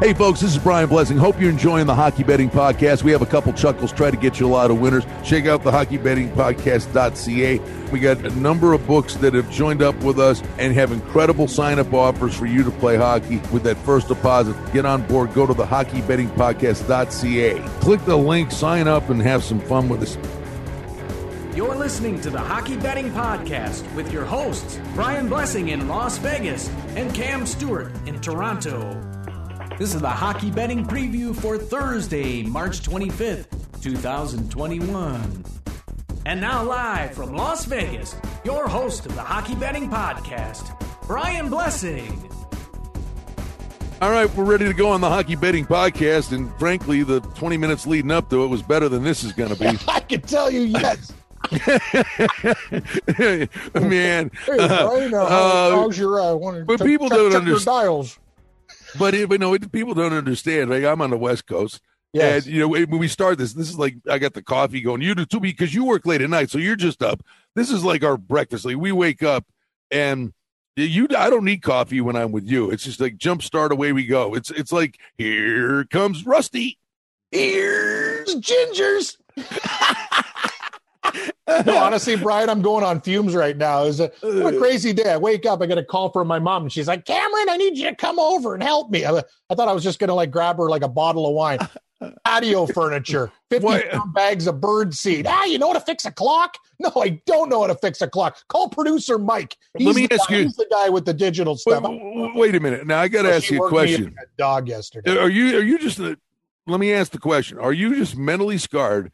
Hey, folks, this is Brian Blessing. Hope you're enjoying the Hockey Betting Podcast. We have a couple chuckles, try to get you a lot of winners. Check out the hockeybettingpodcast.ca. We got a number of books that have joined up with us and have incredible sign up offers for you to play hockey with that first deposit. Get on board, go to the hockeybettingpodcast.ca. Click the link, sign up, and have some fun with us. You're listening to the Hockey Betting Podcast with your hosts, Brian Blessing in Las Vegas and Cam Stewart in Toronto. This is the Hockey Betting Preview for Thursday, March 25th, 2021. And now, live from Las Vegas, your host of the Hockey Betting Podcast, Brian Blessing. All right, we're ready to go on the Hockey Betting Podcast. And frankly, the 20 minutes leading up to it was better than this is going to be. I can tell you, yes. Man. Hey, Brian, uh, uh, how's your uh, one, but check- people check- don't check your understand- dials. But, it, but no, it, people don't understand. Like I'm on the West Coast. Yes. And you know, when we start this, this is like I got the coffee going. You do too because you work late at night, so you're just up. This is like our breakfast. Like we wake up and you I don't need coffee when I'm with you. It's just like jump start away we go. It's it's like here comes Rusty. Here's Gingers. no, honestly, Brian, I'm going on fumes right now. It's a, a crazy day. I wake up, I get a call from my mom, and she's like, Cameron, I need you to come over and help me. I, I thought I was just going to like grab her like a bottle of wine. Patio furniture, 50 What? bags of bird seed. Ah, you know how to fix a clock? No, I don't know how to fix a clock. Call producer Mike. He's Let me the ask guy, you- He's the guy with the digital stuff. wait, wait a minute. Now I got to Oh, ask you a question. a dog yesterday. Are you are you just let me ask the question. Are you just mentally scarred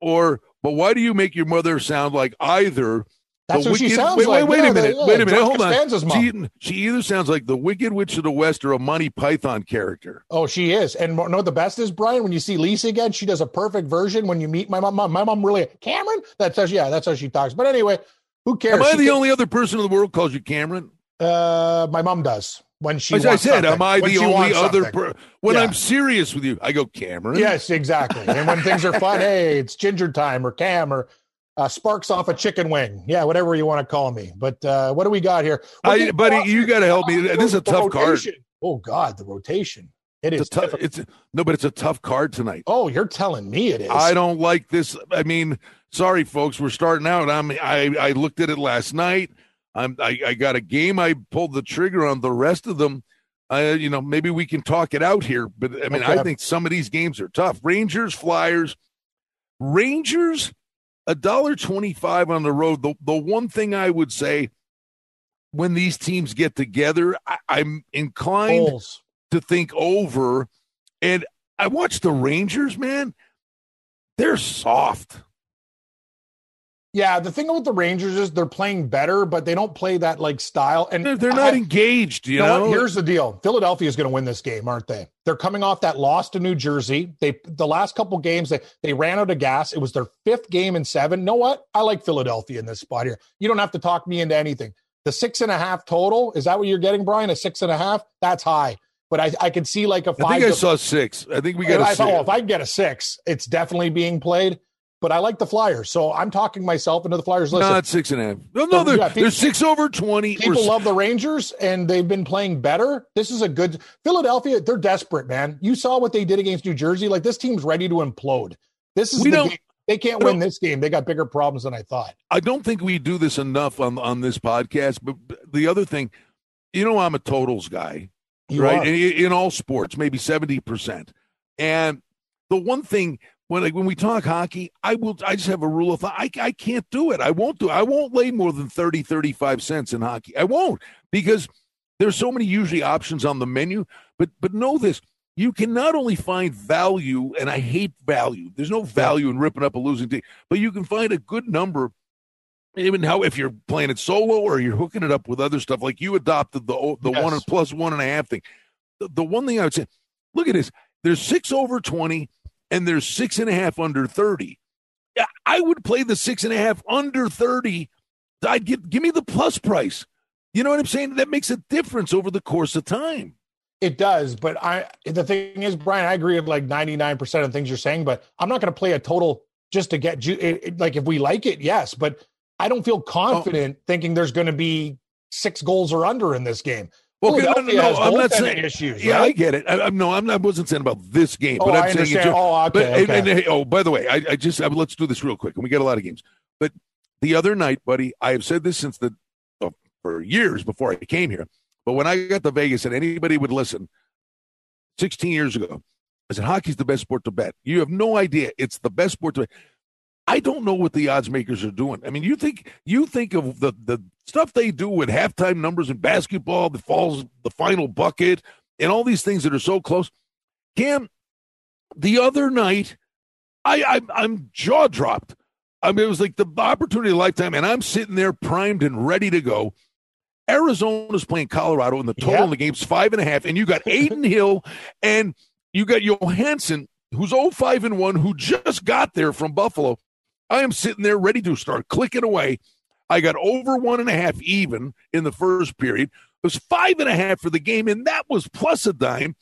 or but why do you make your mother sound like either That's the what she wicked- sounds wait, like. Wait, wait Yeah, a minute. yeah, wait a minute. Hold on. She, she either sounds like the Wicked Witch of the West or a Monty Python character. Oh, she is. And no, the best is Brian. When you see Lisa again, she does a perfect version. When you meet my mom, my mom really Cameron. That's how she, yeah, that's how she talks. But anyway, who cares? Am I She the can- only other person in the world calls you Cameron? Uh, my mom does when she. As I said, am. I When the only other per- when Yeah. I'm serious with you? I go Cameron. Yes, exactly. And when things are fun, hey, it's ginger time or Cam or uh, sparks off a chicken wing. Yeah, whatever you want to call me. But uh, what do we got here? I, buddy, off you got to help me. This is a The tough card. Oh God, the rotation. It is. It's tough. It's no, but it's a tough card tonight. oh, you're telling me it is. I don't like this. I mean, sorry, folks, we're starting out. I'm. I I looked at it last night. I'm. I, I got a game. I pulled the trigger on the rest of them. Uh, you know, maybe we can talk it out here. But I mean, I think some of these games are tough. Rangers, Flyers, Rangers, a dollar twenty-five on the road. The the one thing I would say when these teams get together, I, I'm inclined Goals. to think over. And I watched the Rangers, man. They're soft. Yeah, the thing with the Rangers is they're playing better, but they don't play that like style. And They're, they're not I- engaged, you know know. Here's the deal: Philadelphia is going to win this game, aren't they? They're coming off that loss to New Jersey. They the last couple games they they ran out of gas. It was their fifth game in seven. Know what? I like Philadelphia in this spot here. You don't have to talk me into anything. The six and a half total is that what you're getting, Brian? A six and a half? That's high. But I, I could see like a five. think I saw six. I think we got I a six. oh, if I can get a six, it's definitely being played. But I like the Flyers, so I'm talking myself into the Flyers. Listen, Not six and a half. No, no, they're, Yeah, they're six over twenty. People We're- love the Rangers and they've been playing better. This is a good Philadelphia. They're desperate, man. You saw what they did against New Jersey. Like this team's ready to implode. This is We the don't- game. They can't win this game. They got bigger problems than I thought. I don't think we do this enough on on this podcast. But the other thing, you know, I'm a totals guy. You right? In, in all sports, maybe seventy percent. And the one thing when like when we talk hockey, I will. I just have a rule of thumb. I I can't do it. I won't do. I won't lay more than 30, 35 cents in hockey. I won't because there's so many usually options on the menu. But but know this. You can not only find value, and I hate value. There's no value in ripping up a losing team, but you can find a good number even how if you're playing it solo or you're hooking it up with other stuff, like you adopted the oh, the Yes. one and plus one and a half thing. The, the one thing I would say, look at this. There's six over twenty, and there's six and a half under thirty. I would play the six and a half under thirty. I'd get give me the plus price. You know what I'm saying? That makes a difference over the course of time. It does, but I the thing is, Brian, I agree with like 99% of things you're saying, but I'm not going to play a total just to get ju- it, it- like if we like it, yes, but I don't feel oh. confident thinking there's going to be six goals or under in this game. Okay, no, no, no, I'm not saying. issues. Yeah, I get it. I, I'm no, I'm not, I wasn't saying about this game, Oh, but I'm I saying. Oh, okay, but, and- okay. and, hey, oh, by the way, I, I just I, let's do this real quick, and we got a lot of games. But the other night, buddy, I have said this since the oh, for years before I came here. But when I got to Vegas, and anybody would listen, 16 years ago, I said hockey's the best sport to bet. You have no idea; it's the best sport to bet. I don't know what the odds makers are doing. I mean, you think you think of the the stuff they do with halftime numbers in basketball, the falls, the final bucket, and all these things that are so close. Cam, the other night, I, I I'm jaw dropped. I mean, it was like the opportunity of a lifetime, and I'm sitting there primed and ready to go. Arizona's playing Colorado, and the total Yep. in the game's five and a half. And you got Adin Hill, and you got Johansson, who's 05 and 1, who just got there from Buffalo. I am sitting there ready to start clicking away. I got over one and a half even in the first period. It was five and a half for the game, and that was plus a dime.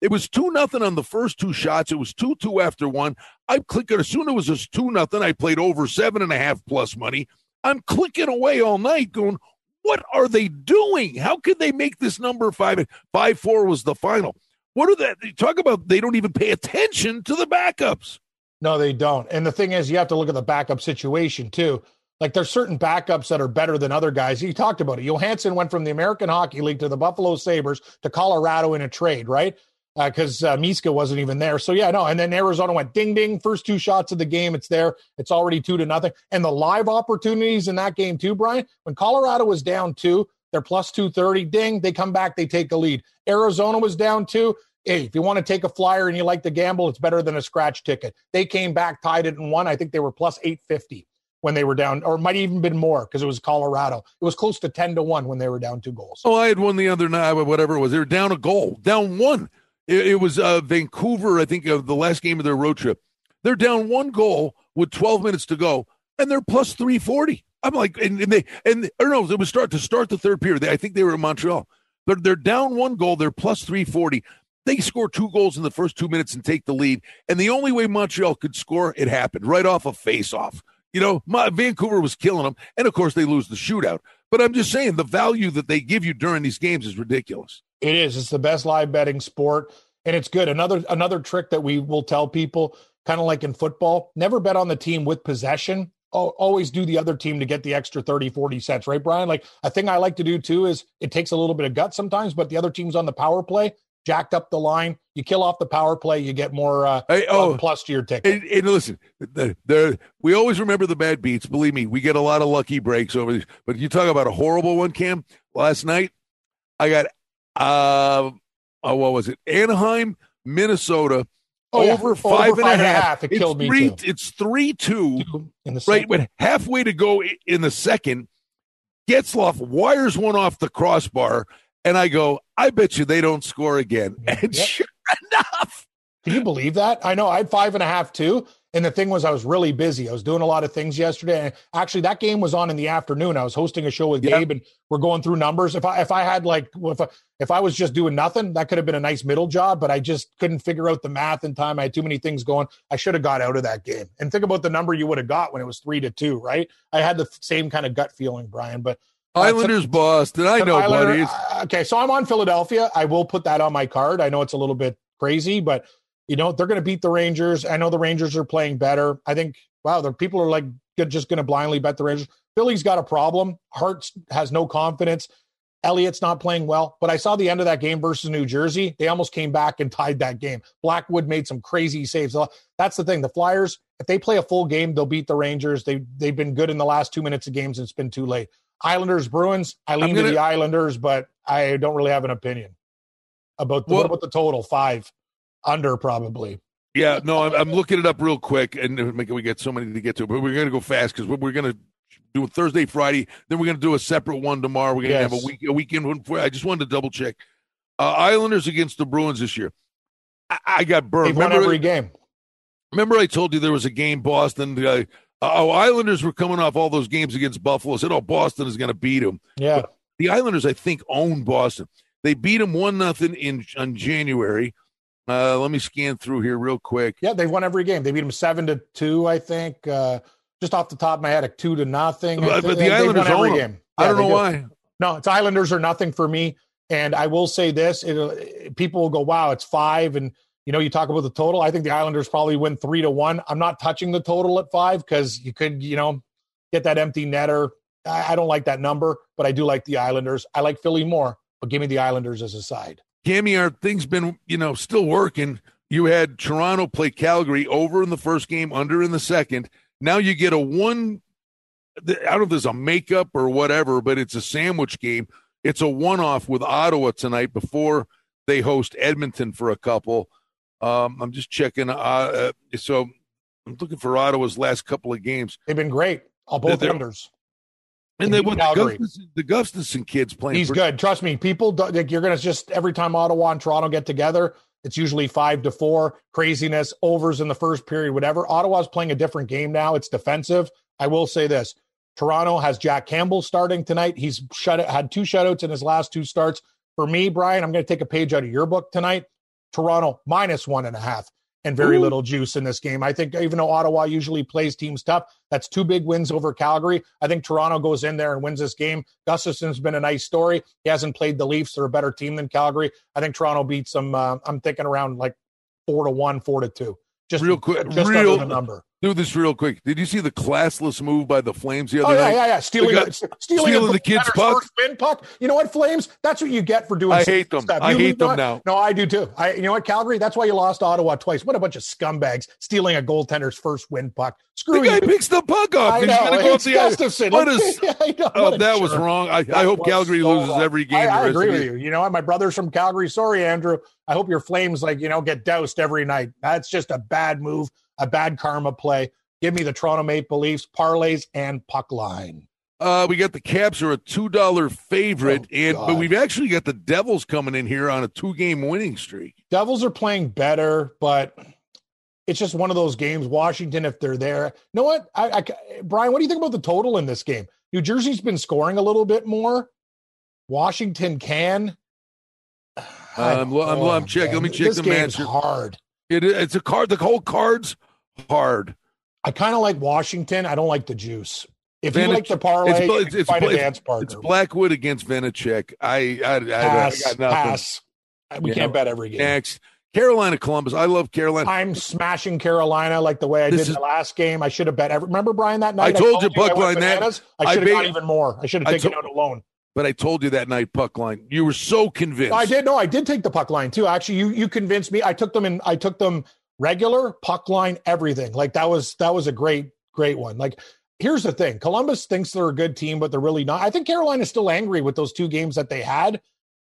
It was two nothing on the first two shots. It was two two after one. I'm clicking as soon as it was just two nothing. I played over seven and a half plus money. I'm clicking away all night, going, "What are they doing? How could they make this number five? Five four was the final. What are they talk about? They don't even pay attention to the backups. No, they don't. And the thing is, you have to look at the backup situation too. Like there's certain backups that are better than other guys. You talked about it. Johansson went from the American Hockey League to the Buffalo Sabres to Colorado in a trade, right? Because uh, Miska wasn't even there. So yeah, no. And then Arizona went ding ding. First two shots of the game, it's there. It's already two to nothing. And the live opportunities in that game too, Brian. When Colorado was down two, they're plus two thirty. Ding, they come back, they take a lead. Arizona was down two hey, if you want to take a flyer and you like to gamble, it's better than a scratch ticket. They came back, tied it, and won. I think they were plus 850 when they were down, or it might even been more because it was Colorado. It was close to 10 to 1 when they were down two goals. Oh, I had one the other night, whatever it was. They were down a goal, down one. It, it was uh, Vancouver, I think, of the last game of their road trip. They're down one goal with 12 minutes to go, and they're plus 340. I'm like, and, and they, don't know, it was start to start the third period. They, I think they were in Montreal. They're, they're down one goal. They're plus 340. They score two goals in the first two minutes and take the lead. And the only way Montreal could score, it happened right off a face-off. You know, my, Vancouver was killing them, and of course they lose the shootout. But I'm just saying the value that they give you during these games is ridiculous. It is. It's the best live betting sport, and it's good. Another another trick that we will tell people, kind of like in football, never bet on the team with possession. Always do the other team to get the extra 30, 40 cents, right, Brian? Like a thing I like to do too is it takes a little bit of gut sometimes, but the other team's on the power play, jacked up the line. You kill off the power play, you get more uh, Hey, oh, plus to your ticket. And, and listen, the, the, we always remember the bad beats. Believe me, we get a lot of lucky breaks over these. But you talk about a horrible one, Cam. Last night, I got, uh, oh, what was it? Anaheim, Minnesota, Oh, yeah. over five and a half. It It's killed me three, too. It's three two. In the Right, with halfway to go in the second, Getzlaff wires one off the crossbar, and I go, I bet you they don't score again. Mm-hmm. And Yep. sure enough, Can you believe that? I know I had five and a half too. And the thing was, I was really busy. I was doing a lot of things yesterday. And actually, that game was on in the afternoon. I was hosting a show with Yeah. Gabe, and we're going through numbers. If I if I had like if I, if I was just doing nothing, that could have been a nice middle job. But I just couldn't figure out the math in time. I had too many things going. I should have got out of that game. And think about the number you would have got when it was three to two, right? I had the same kind of gut feeling, Brian. But uh, Islanders, Boston. I know, Islander- buddy. Uh, okay, so I'm on Philadelphia. I will put that on my card. I know it's a little bit crazy, but you know they're going to beat the Rangers. I know the Rangers are playing better. I think wow, the people are like just going to blindly bet the Rangers. Philly's got a problem. Hart's has no confidence. Elliott's not playing well, but I saw the end of that game versus New Jersey. They almost came back and tied that game. Blackwood made some crazy saves. That's the thing. The Flyers, if they play a full game, they'll beat the Rangers. They they've been good in the last two minutes of games. And it's been too late. Islanders, Bruins. I lean gonna- to the Islanders, but I don't really have an opinion about the, Well- what about the total five under probably. yeah, no, I'm, I'm looking it up real quick, and we get so many to get to, but we're going to go fast because we're, we're going to do it Thursday, Friday. Then we're going to do a separate one tomorrow. We're going to have a week, a weekend one. For, I just wanted to double check. Uh, Islanders against the Bruins this year. I, I got burned. They've won Remember, every game. remember, I told you there was a game Boston. Uh, oh, Islanders were coming off all those games against Buffalo. Said, oh, Boston is going to beat them. Yeah, The Islanders, I think, own Boston. They beat them one nothing in on January. Uh, let me scan through here real quick. yeah, they've won every game. They beat them seven to two, I think. Uh, just off the top of my head, a two to nothing. But- but the they've won every game. I don't know do. why. No, it's Islanders or nothing for me. And I will say this: it, people will go, "Wow, it's five, and you know, you talk about the total. I think the Islanders probably win three to one. I'm not touching the total at five because you could, you know, get that empty netter. I, I, don't like that number, but I do like the Islanders. I like Philly more, but give me the Islanders as a side. Cammy, are things been, you know, still working? You had Toronto play Calgary over in the first game, under in the second. Now you get a one. I don't know if there's a makeup or whatever, but it's a sandwich game. It's a one off with Ottawa tonight before they host Edmonton for a couple. Um, I'm just checking. Uh, uh, so I'm looking for Ottawa's last couple of games. They've been great. All both unders. And they, the, Gustavsson, the Gustavsson kids playing. He's good. Trust me. People, like, you're going to just every time Ottawa and Toronto get together, it's usually five to four. Craziness, overs in the first period, whatever. Ottawa's playing a different game now. It's defensive. I will say this: Toronto has Jack Campbell starting tonight. He's shut had two shutouts in his last two starts. For me, Brian, I'm going to take a page out of your book tonight. Toronto minus one and a half and very Ooh. little juice in this game. I think even though Ottawa usually plays teams tough, that's two big wins over Calgary. I think Toronto goes in there and wins this game. Gustavsson's been a nice story. He hasn't played the Leafs; they're a better team than Calgary. I think Toronto beats them. Uh, I'm thinking around like four to one, four to two. Just real quick, just real, the number do this real quick. Did you see the classless move by the Flames the other oh, yeah, night? Yeah, yeah, stealing, got, stealing, stealing the kid's puck. Spin puck. You know what, Flames? That's what you get for doing. I hate them. Stuff. I hate them now. No, I do too. I, you know what, Calgary? That's why you lost Ottawa twice. What a bunch of scumbags stealing a goaltender's first win puck. Screw the guy you. picks the puck up. I know. Go it's Gustavsson. What is? know, oh, that was wrong. I, I hope Calgary so loses wrong. every game. I, I agree with you. You know what? My brother's from Calgary. Sorry, Andrew. I hope your Flames like you know get doused every night. That's just a bad move, a bad karma play. Give me the Toronto Maple Leafs parlays and puck line. Uh, we got the Caps are a two dollar favorite, oh, and but we've actually got the Devils coming in here on a two game winning streak. Devils are playing better, but it's just one of those games. Washington, if they're there, you know what? I, I, Brian, what do you think about the total in this game? New Jersey's been scoring a little bit more. Washington can. I'm, I'm, I'm checking. Let me check this the game's match. Hard. It, it's a card. The whole card's hard. I kind of like Washington. I don't like the juice. If you like the parlay, it's, it's, find it's, a dance partner. It's Blackwood against Vanecek. I, I, I, pass, I got nothing. Pass. Uh, we can't bet every game. Next. Carolina Columbus. I love Carolina. I'm smashing Carolina like the way I this did is, the last game. I should have bet every remember Brian that night. I told, I told you puck line that I should have got even more. I should have taken out a loan. But I told you that night puck line. You were so convinced. I did. No, I did take the puck line too. Actually, you you convinced me. I took them and I took them regular puck line, everything. Like that was that was a great great one. Like here's the thing: Columbus thinks they're a good team, but they're really not. I think Carolina's still angry with those two games that they had.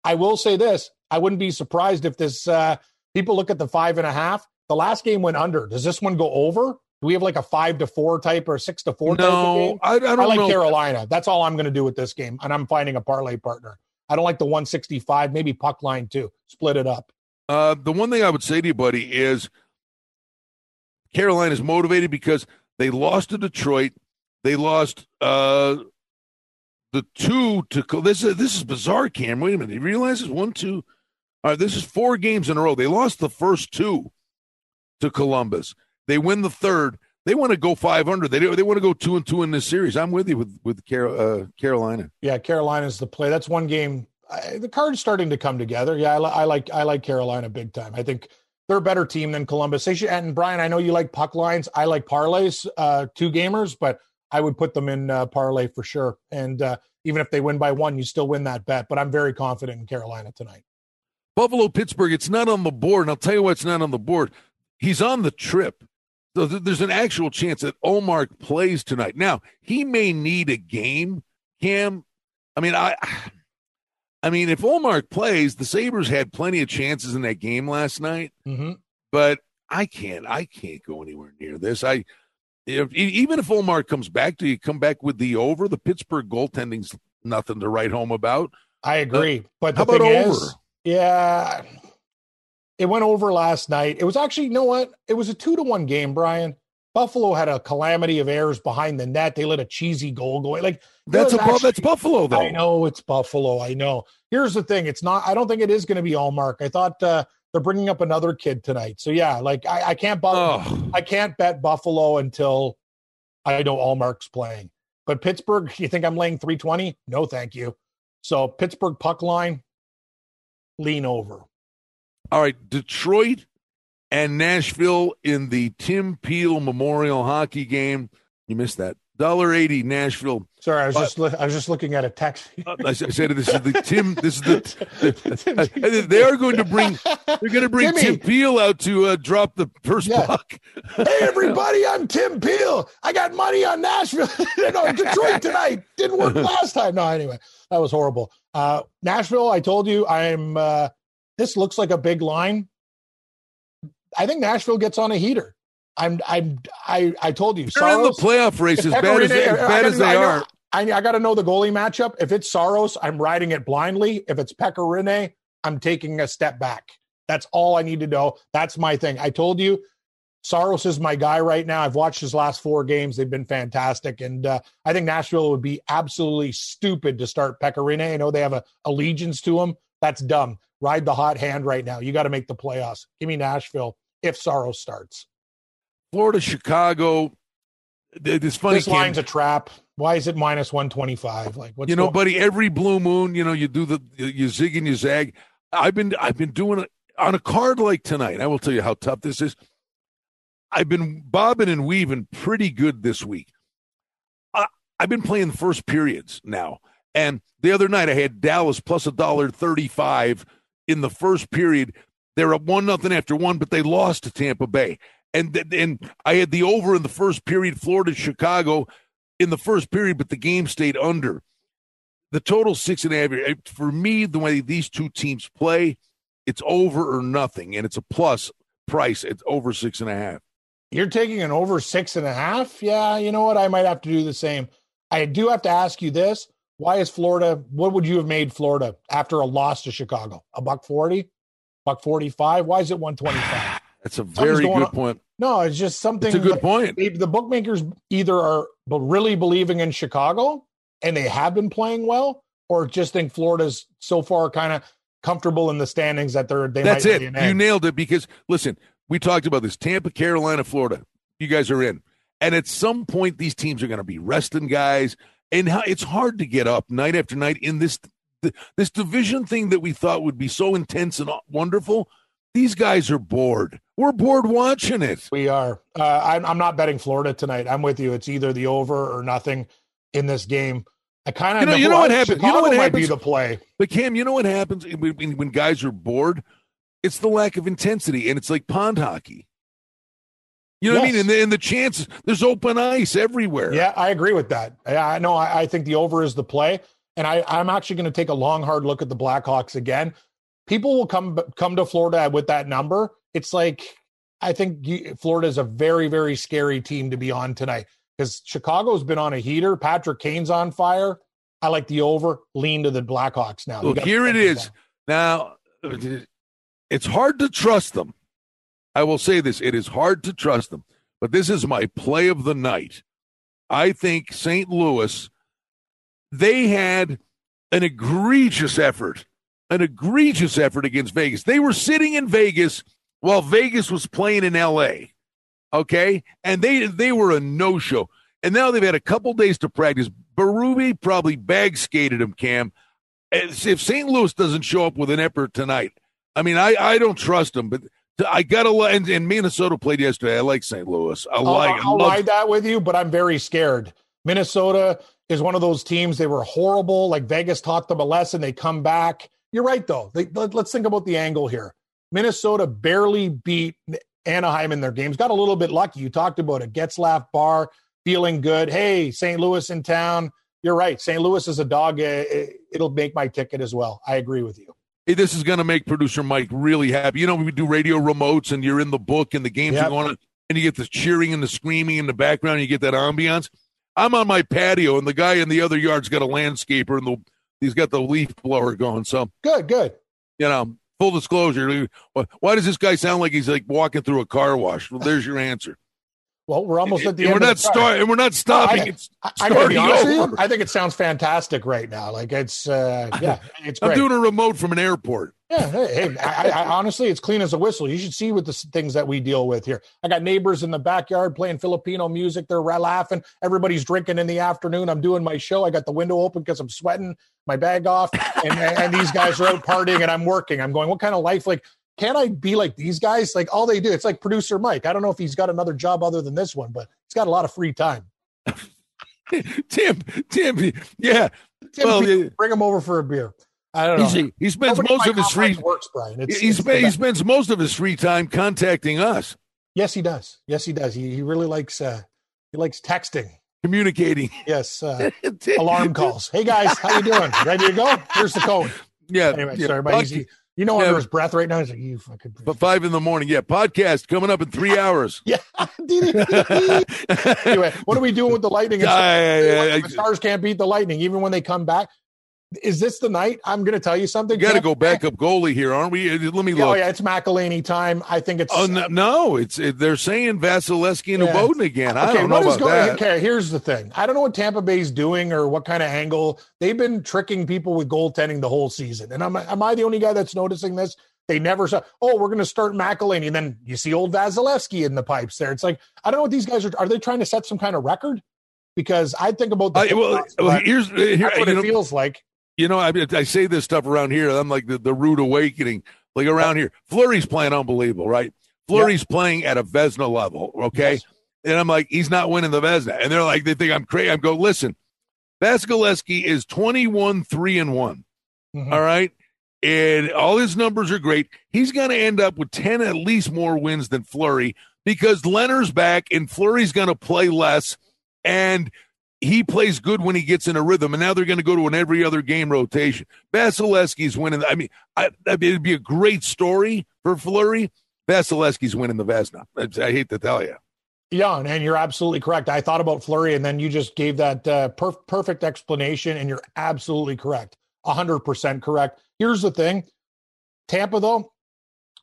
I will say this: I wouldn't be surprised if this. Uh, people look at the five and a half. The last game went under. Does this one go over? Do we have like a five to four type or six to four? No, I, I, don't. I like know. Carolina. That's all I'm going to do with this game, and I'm finding a parlay partner. I don't like the 165, maybe puck line too. Split it up. Uh, the one thing I would say to you, buddy, is Carolina is motivated because they lost to Detroit. They lost uh, the two to this. Is, this is bizarre, Cam. Wait a minute. You realize it's one, two. All right, this is four games in a row. They lost the first two to Columbus. They win the third. They want to go 500. They they want to go two and two in this series. I'm with you with with Car- uh, Carolina. Yeah, Carolina's the play. That's one game. I, the card's starting to come together. Yeah, I, I like I like Carolina big time. I think they're a better team than Columbus. They should, and Brian, I know you like puck lines. I like parlays, uh, two gamers, but I would put them in uh, parlay for sure. And uh, even if they win by one, you still win that bet. But I'm very confident in Carolina tonight. Buffalo, Pittsburgh, it's not on the board. And I'll tell you what's not on the board. He's on the trip. So th- there's an actual chance that Ullmark plays tonight. Now, he may need a game, Cam. I mean, I I mean, if Ullmark plays, the Sabres had plenty of chances in that game last night. Mm-hmm. But I can't, I can't go anywhere near this. I, if, even if Ullmark comes back, do you come back with the over? The Pittsburgh goaltending's nothing to write home about. I agree. Uh, but how about over? Is, yeah, it went over last night. It was actually, you know what? It was a two to one game, Brian. Buffalo had a calamity of errors behind the net. They let a cheesy goal go. Like that's a actually, that's Buffalo though. I know it's Buffalo. I know. Here's the thing: it's not. I don't think it is going to be Ullmark. I thought uh, they're bringing up another kid tonight. So yeah, like I, I can't. Oh. I can't bet Buffalo until I know Ullmark's playing. But Pittsburgh, you think I'm laying 320? No, thank you. So Pittsburgh puck line, lean over. All right, Detroit and Nashville in the Tim Peel Memorial Hockey game. You missed that. Dollar eighty Nashville. Sorry, I was just li- I was just looking at a text. Uh, I said this is the Tim. This is the. the they are going to bring. They're going to bring Timmy. Tim Peel out to uh, drop the first Yeah. puck. hey everybody, I'm Tim Peel. I got money on Nashville. no, Detroit tonight. Didn't work last time. No, anyway, that was horrible. Uh, Nashville, I told you, I'm. Uh, this looks like a big line. I think Nashville gets on a heater. I'm. I'm. I. I told you. They're in the playoff race as bad as, Pekka Rinne- as bad as they are. I, I got to know the goalie matchup. If it's Saros, I'm riding it blindly. If it's Pekka Rinne, I'm taking a step back. That's all I need to know. That's my thing. I told you, Saros is my guy right now. I've watched his last four games. They've been fantastic. And uh, I think Nashville would be absolutely stupid to start Pekka Rinne. I know they have a allegiance to him. That's dumb. Ride the hot hand right now. You got to make the playoffs. Give me Nashville if Saros starts. Florida, Chicago. It's funny. this Cam. line's a trap. Why is it minus 125? Like, what's you know, buddy, every blue moon, you know, you do the you zig and you zag. I've been I've been doing it on a card like tonight. I will tell you how tough this is. I've been bobbing and weaving pretty good this week. I, I've been playing the first periods now, and the other night I had Dallas plus a dollar thirty-five in the first period. They're up one nothing after one, but they lost to Tampa Bay, and and I had the over in the first period, Florida Chicago in the first period, but the game stayed under. The total six and a half. For me, the way these two teams play, it's over or nothing, and it's a plus price. It's over six and a half. You're taking an over six and a half? Yeah, you know what? I might have to do the same. I do have to ask you this. Why is Florida, what would you have made Florida after a loss to Chicago? A buck 40? Buck 45? Why is it 125? That's a very good on. point. No, it's just something. It's a good point. the bookmakers either are really believing in Chicago and they have been playing well, or just think Florida's so far kind of comfortable in the standings that they're they That's might it. You nailed it because listen, we talked about this. Tampa, Carolina, Florida. You guys are in. And at some point these teams are going to be resting guys and how, it's hard to get up night after night in this th- this division thing that we thought would be so intense and wonderful. These guys are bored. We're bored watching it. We are. Uh, I'm, I'm not betting Florida tonight. I'm with you. It's either the over or nothing in this game. I kind of You know- you know what happened- you know what might be happens- the play. But Cam, you know what happens when, when guys are bored? It's the lack of intensity, and it's like pond hockey. You know what I mean? And the, and the chances, there's open ice everywhere. Yeah, I agree with that. Yeah, I know. I, I think the over is the play, and I, I'm actually going to take a long, hard look at the Blackhawks again. People will come come to Florida with that number. It's like I think Florida is a very, very scary team to be on tonight because Chicago's been on a heater. Patrick Kane's on fire. I like the over. Lean to the Blackhawks now. Look, here it is. on- Now, it's hard to trust them. I will say this it is hard to trust them, but this is my play of the night. I think St. Louis, they had an egregious effort, an egregious effort against Vegas. They were sitting in Vegas while Vegas was playing in LA. Okay. And they they were a no show. And now they've had a couple days to practice. Berube probably bag skated him, Cam. As If St. Louis doesn't show up with an effort tonight, I mean, I, I don't trust them, but I got to. And, and Minnesota played yesterday. I like St. Louis. I I'll, like. I I'll love- ride that with you, but I'm very scared. Minnesota is one of those teams. They were horrible. Like Vegas taught them a lesson. They come back. You're right, though. They, let, us think about the angle here. Minnesota barely beat Anaheim in their games. Got a little bit lucky. You talked about it. Getzlaff Bar feeling good. Hey, St. Louis in town. You're right. St. Louis is a dog. Uh, It'll make my ticket as well. I agree with you. Hey, this is going to make producer Mike really happy. You know, we do radio remotes and you're in the book and the games Yep. are going on, and you get the cheering and the screaming in the background. You get that ambiance. I'm on my patio, and the guy in the other yard's got a landscaper, and the he's got the leaf blower going. So, Good, good. you know, full disclosure. why- Why does this guy sound like he's like walking through a car wash? Well, there's your answer. Well, we're almost at the and end. we're not starting. and we're not stopping. I- It's I, I starting you, over. I think it sounds fantastic right now. Like it's, uh, yeah, it's I'm great. doing a remote from an airport. Yeah, hey, I, I, honestly, it's clean as a whistle. You should see what the things that we deal with here. I got neighbors in the backyard playing Filipino music. They're laughing. Everybody's drinking in the afternoon. I'm doing my show. I got the window open because I'm sweating my bag off, and, and these guys are out partying, and I'm working. I'm going, what kind of life? Like, can I be like these guys? Like, all they do, it's like producer Mike. I don't know if he's got another job other than this one, but he's got a lot of free time. Tim, Tim, yeah. Tim, well, bring him over for a beer. I don't know. He, he spends Nobody most of his free works, Brian. It's, he, it's he spends most of his free time contacting us. Yes, he does. Yes, he does. He, he really likes uh, he likes texting, communicating. Yes, uh, alarm calls. Hey guys, how you doing? Ready to go? Here's the code. Yeah. Anyway, yeah. sorry, he's, you know, yeah. under his breath right now, he's like, "You fucking." But five in the morning, yeah. Podcast coming up in three hours. yeah. anyway, what are we doing with the lightning? I, I, the stars can't beat the lightning, even when they come back is this the night? I'm going to tell you something. You got to go back up goalie here, aren't we? Let me look. Oh yeah, it's McElhinney time. I think it's. Oh no, no it's they're saying Vasilevskiy and yeah. Khudobin again. I okay, don't know about going, that. Okay, here's the thing. I don't know what Tampa Bay's doing or what kind of angle they've been tricking people with goaltending the whole season. And am, am I the only guy that's noticing this? They never saw. Oh, we're going to start McElhinney, and then you see old Vasilevskiy in the pipes there. It's like I don't know what these guys are. Are they trying to set some kind of record? Because I think about the. Uh, well, well, here's here, that's what it know, feels like you know, I, I say this stuff around here. I'm like the, the rude awakening. Like around here, Fleury's playing unbelievable, right? Fleury's yep. playing at a Vezina level, okay? Yes. And I'm like, he's not winning the Vezina. And they're like, they think I'm crazy. I'm go, listen, Vasilevskiy is 21, 3 and one mm-hmm. all right? And all his numbers are great. He's going to end up with 10 at least more wins than Fleury because Leonard's back and Fleury's going to play less. And he plays good when he gets in a rhythm, and now they're going to go to an every other game rotation. Vasilevskiy's winning. I mean, I, I mean, it'd be a great story for Fleury. Vasilevskiy's winning the Vezina. I, I hate to tell you. Yeah, and you're absolutely correct. I thought about Fleury, and then you just gave that uh, perf- perfect explanation, and you're absolutely correct. 100% correct. Here's the thing Tampa, though,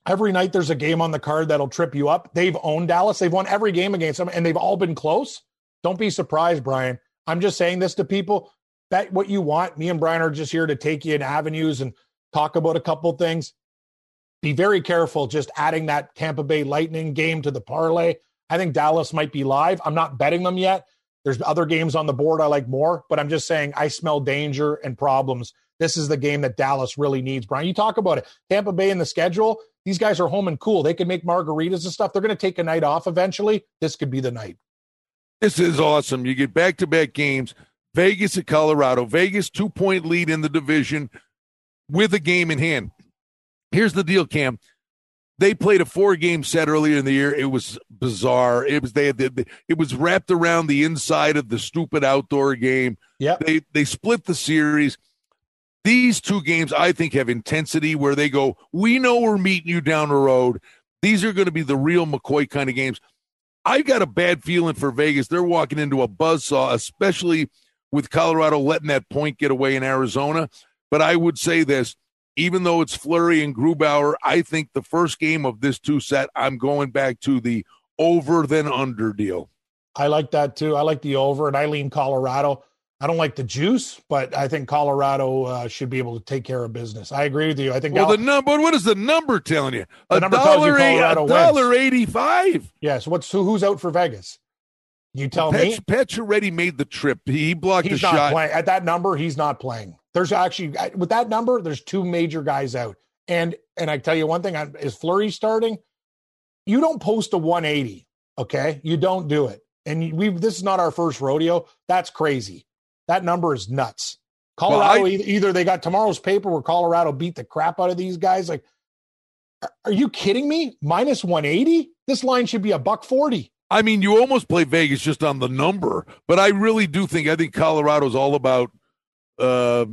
every night there's a game on the card that'll trip you up. They've owned Dallas, they've won every game against them, and they've all been close. Don't be surprised, Brian, I'm just saying this to people. Bet what you want. Me and Brian are just here to take you in avenues and talk about a couple things. Be very careful just adding that Tampa Bay Lightning game to the parlay. I think Dallas might be live. I'm not betting them yet. There's other games on the board I like more, but I'm just saying I smell danger and problems. This is the game that Dallas really needs. Brian, you talk about it. Tampa Bay in the schedule, these guys are home and cool. They can make margaritas and stuff. They're going to take a night off eventually. This could be the night. This is awesome. You get back to back games. Vegas at Colorado. Vegas, two point lead in the division with a game in hand. Here's the deal, Cam. They played a four game set earlier in the year. It was bizarre. It was they had the, it was wrapped around the inside of the stupid outdoor game. Yeah. They they split the series. These two games, I think, have intensity where they go, we know we're meeting you down the road. These are going to be the real McCoy kind of games. I got a bad feeling for Vegas. They're walking into a buzzsaw, especially with Colorado letting that point get away in Arizona. But I would say this even though it's Fleury and Grubauer, I think the first game of this two set, I'm going back to the over than under deal. I like that too. I like the over, and I lean Colorado. I don't like the juice, but I think Colorado uh, should be able to take care of business. I agree with you. I think. Well, Gal- the number. What is the number telling you? A dollar A dollar eighty-five. Yes. What's who, who's out for Vegas? You tell Petch, me. Petch already made the trip. He blocked he's the not shot. Playing. At that number, he's not playing. There's actually with that number, there's two major guys out. And and I tell you one thing: is Fleury starting? You don't post a 180. Okay, you don't do it. And we this is not our first rodeo. That's crazy. That number is nuts. Colorado, well, I, either they got tomorrow's paper where Colorado beat the crap out of these guys. Like, are you kidding me? Minus 180? This line should be a buck 40. I mean, you almost play Vegas just on the number, but I really do think I think Colorado's all about uh,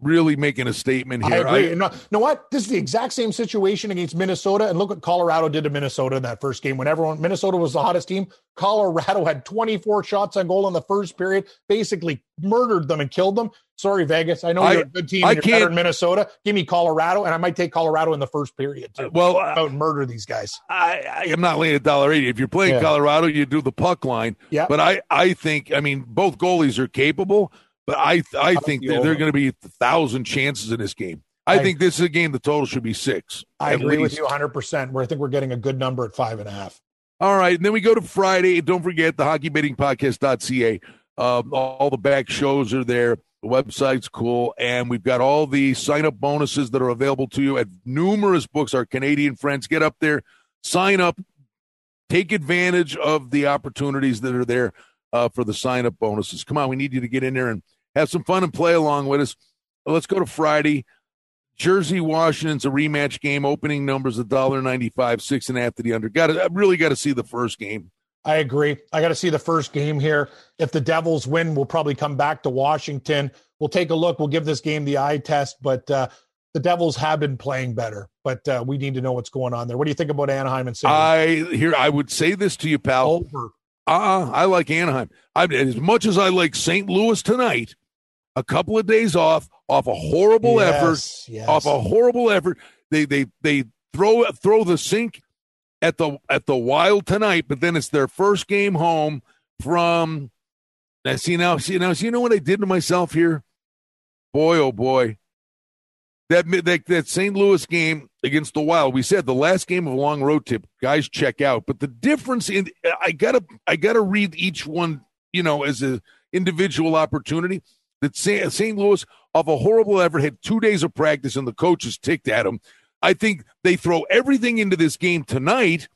really making a statement here. I agree. I, no, know what? This is the exact same situation against Minnesota. And look what Colorado did to Minnesota in that first game. When everyone Minnesota was the hottest team, Colorado had 24 shots on goal in the first period, basically murdered them and killed them. Sorry, Vegas. I know you're a good team. I you're can't, better in Minnesota. Give me Colorado, and I might take Colorado in the first period too. Well, I uh, murder these guys. I, I am not laying a dollar eighty. If you're playing yeah. Colorado, you do the puck line. Yeah. But I, I think, I mean, both goalies are capable. But I I think they're, they're going to be a thousand chances in this game. I, I think this is a game the total should be six. I agree least. with you 100%. Where I think we're getting a good number at five and a half. All right. And then we go to Friday. Don't forget the hockeybettingpodcast.ca. Um, all the back shows are there. The website's cool. And we've got all the sign up bonuses that are available to you at numerous books. Our Canadian friends get up there, sign up, take advantage of the opportunities that are there uh, for the sign up bonuses. Come on, we need you to get in there and have some fun and play along with us. Let's go to Friday. Jersey Washington's a rematch game. Opening numbers a dollar ninety five, six and a half to the under. Got to really got to see the first game. I agree. I got to see the first game here. If the Devils win, we'll probably come back to Washington. We'll take a look. We'll give this game the eye test, but uh, the Devils have been playing better. But uh, we need to know what's going on there. What do you think about Anaheim and St. I here I would say this to you, pal. Over. Uh, I like Anaheim. I as much as I like St. Louis tonight. A couple of days off, off a horrible yes, effort, yes. off a horrible effort. They they they throw throw the sink at the at the Wild tonight, but then it's their first game home from. Now, see now, see now, see you know what I did to myself here. Boy, oh boy, that that that St. Louis game against the Wild. We said the last game of a long road trip, guys check out. But the difference in I gotta I gotta read each one, you know, as a individual opportunity. That St. Louis, of a horrible effort, had two days of practice and the coaches ticked at him. I think they throw everything into this game tonight,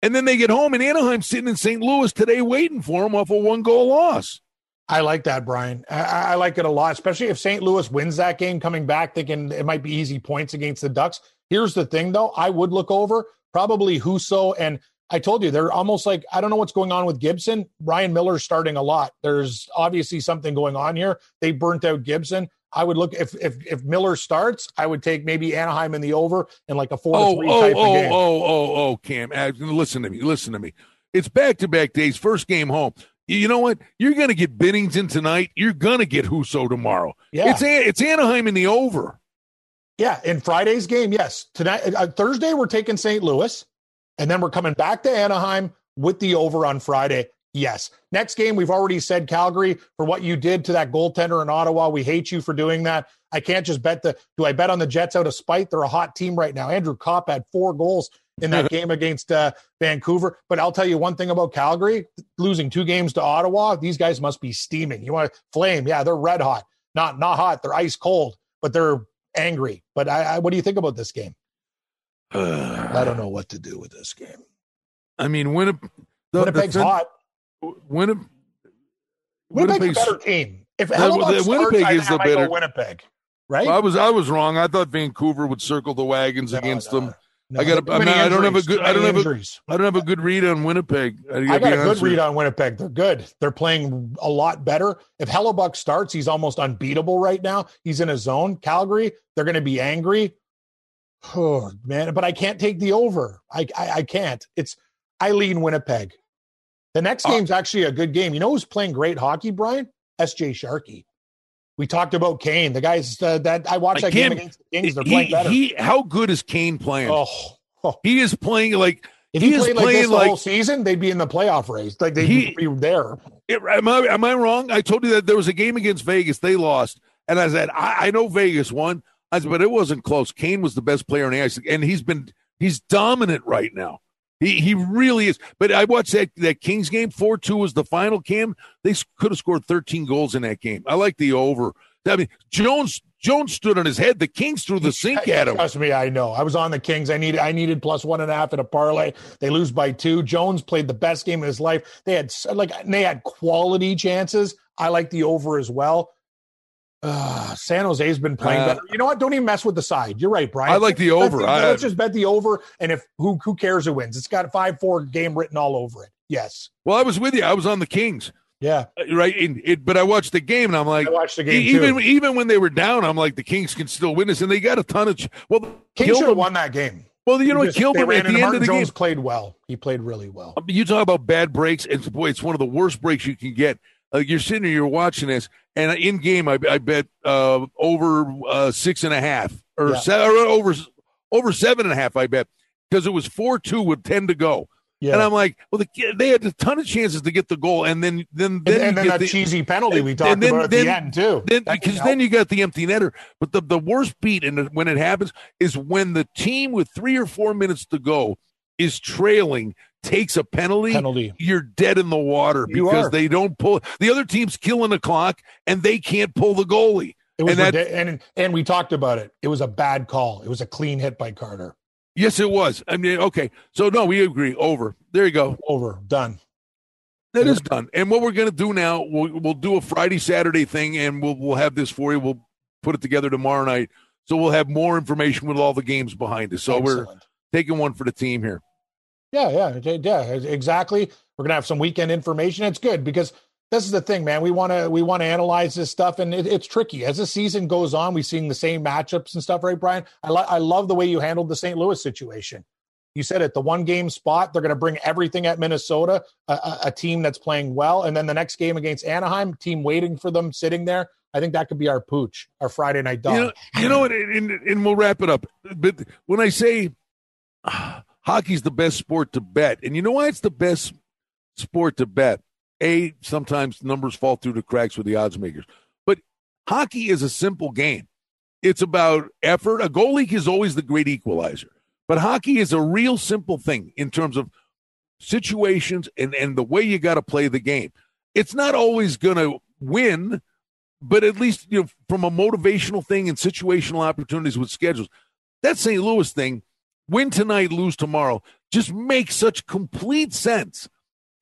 and then they get home, and Anaheim sitting in St. Louis today waiting for them off a one goal loss. I like that, Brian. I, I, like it a lot, especially if St. Louis wins that game coming back, thinking it might be easy points against the Ducks. Here's the thing, though, I would look over probably Husso and I told you they're almost like I don't know what's going on with Gibson. Ryan Miller's starting a lot. There's obviously something going on here. They burnt out Gibson. I would look if if if Miller starts, I would take maybe Anaheim in the over and like a four oh, to three oh, type oh, of game. Oh, oh, oh, Cam, listen to me, listen to me. It's back to back days, first game home. You know what? You're going to get Binnington tonight. You're going to get Husso tomorrow. Yeah, it's it's Anaheim in the over. Yeah, in Friday's game, yes. Tonight, uh, Thursday, we're taking St. Louis, and then we're coming back to Anaheim with the over on Friday. Yes. Next game, we've already said Calgary for what you did to that goaltender in Ottawa. We hate you for doing that. I can't just bet the. Do I bet on the Jets out of spite? They're a hot team right now. Andrew Copp had four goals in that game against uh, Vancouver. But I'll tell you one thing about Calgary: losing two games to Ottawa, these guys must be steaming. You want to flame? Yeah, they're red hot. Not not hot. They're ice cold, but they're angry. But I, I what do you think about this game? I don't know what to do with this game. I mean, Winnipeg, the, Winnipeg's the, hot. Winnipeg, Winnipeg's a better team. If Winnipeg starts, is the better Winnipeg, right? Well, I was I was wrong. I thought Vancouver would circle the wagons no, against no, them. No, I got. I, mean, I don't have a good. I don't have injuries. a. I don't have a good read on Winnipeg. I, I got a good read on Winnipeg. They're good. They're playing a lot better. If Hellebuyck starts, he's almost unbeatable right now. He's in a zone. Calgary, they're going to be angry. Oh man, but I can't take the over. I, I, I can't. It's I lean Winnipeg. The next uh, game's uh, actually a good game. You know who's playing great hockey, Brian? S.J. Sharkey. We talked about Kane. The guys uh, that I watched that game against the Kings. They're he, playing better. He, how good is Kane playing? Oh, oh. he is playing like if he, he played like this the like, whole season, they'd be in the playoff race. Like they'd he, be there. It, am I am I wrong? I told you that there was a game against Vegas. They lost, and I said I, I know Vegas won. I said, but it wasn't close. Kane was the best player in the ice, and he's been he's dominant right now. He he really is. But I watched that that Kings game. Four two was the final. Cam they could have scored thirteen goals in that game. I like the over. I mean Jones Jones stood on his head. The Kings threw the sink at him. Trust me, I know. I was on the Kings. I needed I needed plus one and a half in a parlay. They lose by two. Jones played the best game of his life. They had like they had quality chances. I like the over as well. Uh, San Jose's been playing uh, better. You know what? Don't even mess with the side. You're right, Brian. I like the over. The, I, let's just bet the over, and if who who cares who wins? It's got a five four game written all over it. Yes. Well, I was with you. I was on the Kings. Yeah. Uh, right. it, but I watched the game, and I'm like, I watched the game even too. even when they were down, I'm like, the Kings can still win this, and they got a ton of. Ch- well, Kings should have won that game. Well, you know what killed him at the end of the Jones game. Played well. He played really well. You talk about bad breaks, and boy, it's one of the worst breaks you can get. Like you're sitting there, you're watching this, and in game, I, I bet uh, over uh, six and a half or, yeah. seven, or over over seven and a half. I bet because it was four two with ten to go. Yeah. And I'm like, well, the, they had a ton of chances to get the goal, and then then then and, and then that the, cheesy penalty we talked then- about at then- the end too. then because then you got the empty netter. But the the worst beat and when it happens is when the team with three or four minutes to go is trailing takes a penalty. penalty. You're dead in the water You because are. they don't pull. The other team's killing the clock and they can't pull the goalie. It was and that- and and we talked about it. It was a bad call. It was a clean hit by Carter. Yes, it was. I mean, okay. So no, we agree. Over. There you go. Over. Done. That is done. And what we're going to do now, we'll, we'll do a Friday Saturday thing, and we'll we'll have this for you. We'll put it together tomorrow night, so we'll have more information with all the games behind us. So we're taking one for the team here. Yeah, yeah, yeah, exactly. We're gonna have some weekend information. It's good because this is the thing, man. We want to we want to analyze this stuff, and it, it's tricky as the season goes on. We're seeing the same matchups and stuff, right, Brian? I like I love the way you handled the St. Louis situation. You said it, the one game spot, they're going to bring everything at Minnesota, a, a, a team that's playing well, and then the next game against Anaheim, team waiting for them, sitting there. I think that could be our pooch, our Friday night dog. You know, you know what? And, and we'll wrap it up. But when I say ah, hockey's the best sport to bet, and you know why it's the best sport to bet? A, sometimes numbers fall through the cracks with the odds makers. But hockey is a simple game. It's about effort. A goalie is always the great equalizer. But hockey is a real simple thing in terms of situations and, and the way you got to play the game. It's not always going to win, but at least you know from a motivational thing and situational opportunities with schedules. That St. Louis thing, win tonight, lose tomorrow, just makes such complete sense.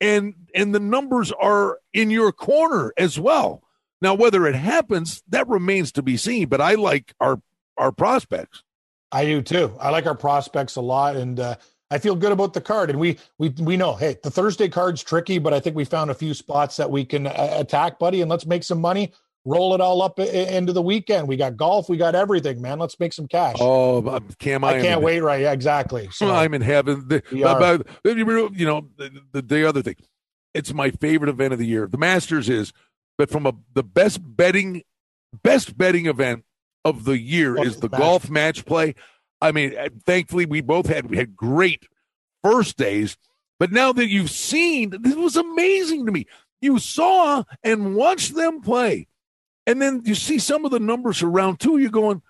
And and the numbers are in your corner as well. Now, whether it happens, that remains to be seen. But I like our our prospects. I do too. I like our prospects a lot, and uh, I feel good about the card. And we we we know, hey, the Thursday card's tricky, but I think we found a few spots that we can uh, attack, buddy. And let's make some money. Roll it all up i- i- into the weekend. We got golf. We got everything, man. Let's make some cash. Oh, Cam, I, I can't wait. Right? Yeah, exactly. So I'm in heaven. The, you know, the, the, the other thing, it's my favorite event of the year. The Masters is, but from a the best betting, best betting event of the year is the match- golf match play. I mean, uh, thankfully we both had we had great first days, but now that you've seen, this was amazing to me. You saw and watched them play, and then you see some of the numbers around too. You're going,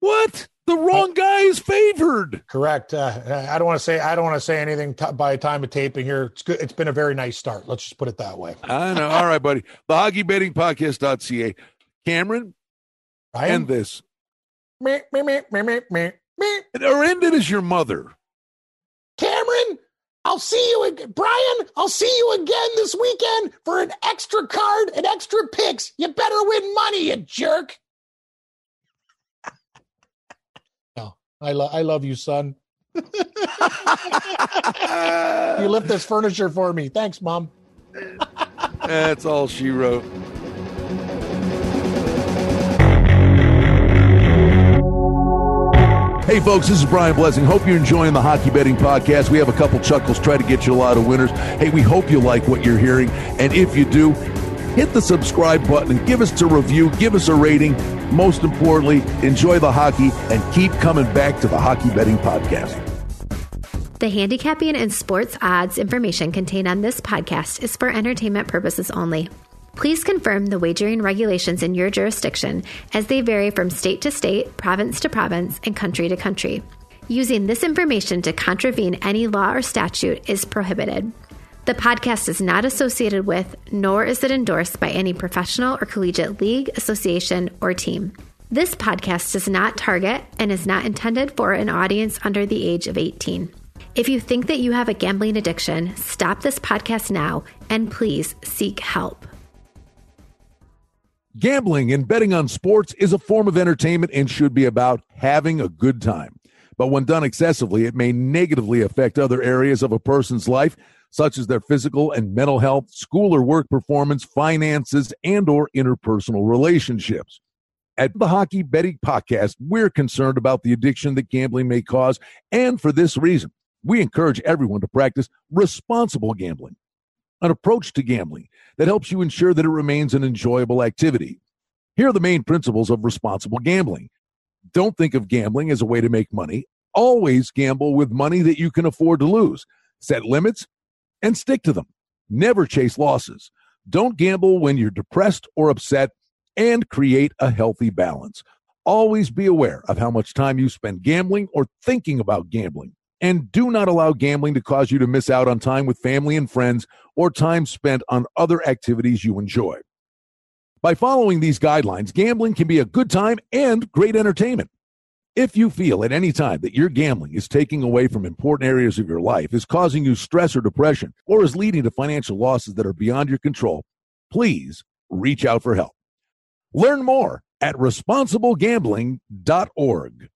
what? The wrong guy is favored. correct. Uh, I don't want to say I don't want to say anything t- by time of taping here. It's good. It's been a very nice start. Let's just put it that way. I know. All right, buddy. The hockey betting podcast.ca. Cameron, Brian? end this. Me, me, me, me, me, me. Or end it as your mother. Cameron, I'll see you again. Brian, I'll see you again this weekend for an extra card and extra picks. You better win money, you jerk. no, I, lo- I love you, son. You lift this furniture for me. Thanks, Mom. That's all she wrote. Hey, folks, this is Brian Blessing. Hope you're enjoying the Hockey Betting Podcast. We have a couple chuckles, try to get you a lot of winners. Hey, we hope you like what you're hearing. And if you do, hit the subscribe button and give us a review, give us a rating. Most importantly, enjoy the hockey and keep coming back to the Hockey Betting Podcast. The handicapping and sports odds information contained on this podcast is for entertainment purposes only. Please confirm the wagering regulations in your jurisdiction as they vary from state to state, province to province, and country to country. Using this information to contravene any law or statute is prohibited. The podcast is not associated with, nor is it endorsed by any professional or collegiate league, association, or team. This podcast does not target and is not intended for an audience under the age of 18. If you think that you have a gambling addiction, stop this podcast now and please seek help. Gambling and betting on sports is a form of entertainment and should be about having a good time. But when done excessively, it may negatively affect other areas of a person's life, such as their physical and mental health, school or work performance, finances, and or interpersonal relationships. At the Hockey Betting Podcast, we're concerned about the addiction that gambling may cause, and for this reason, we encourage everyone to practice responsible gambling an approach to gambling that helps you ensure that it remains an enjoyable activity. Here are the main principles of responsible gambling. Don't think of gambling as a way to make money. Always gamble with money that you can afford to lose. Set limits and stick to them. Never chase losses. Don't gamble when you're depressed or upset and create a healthy balance. Always be aware of how much time you spend gambling or thinking about gambling. And do not allow gambling to cause you to miss out on time with family and friends or time spent on other activities you enjoy. By following these guidelines, gambling can be a good time and great entertainment. If you feel at any time that your gambling is taking away from important areas of your life, is causing you stress or depression, or is leading to financial losses that are beyond your control, please reach out for help. Learn more at responsiblegambling.org.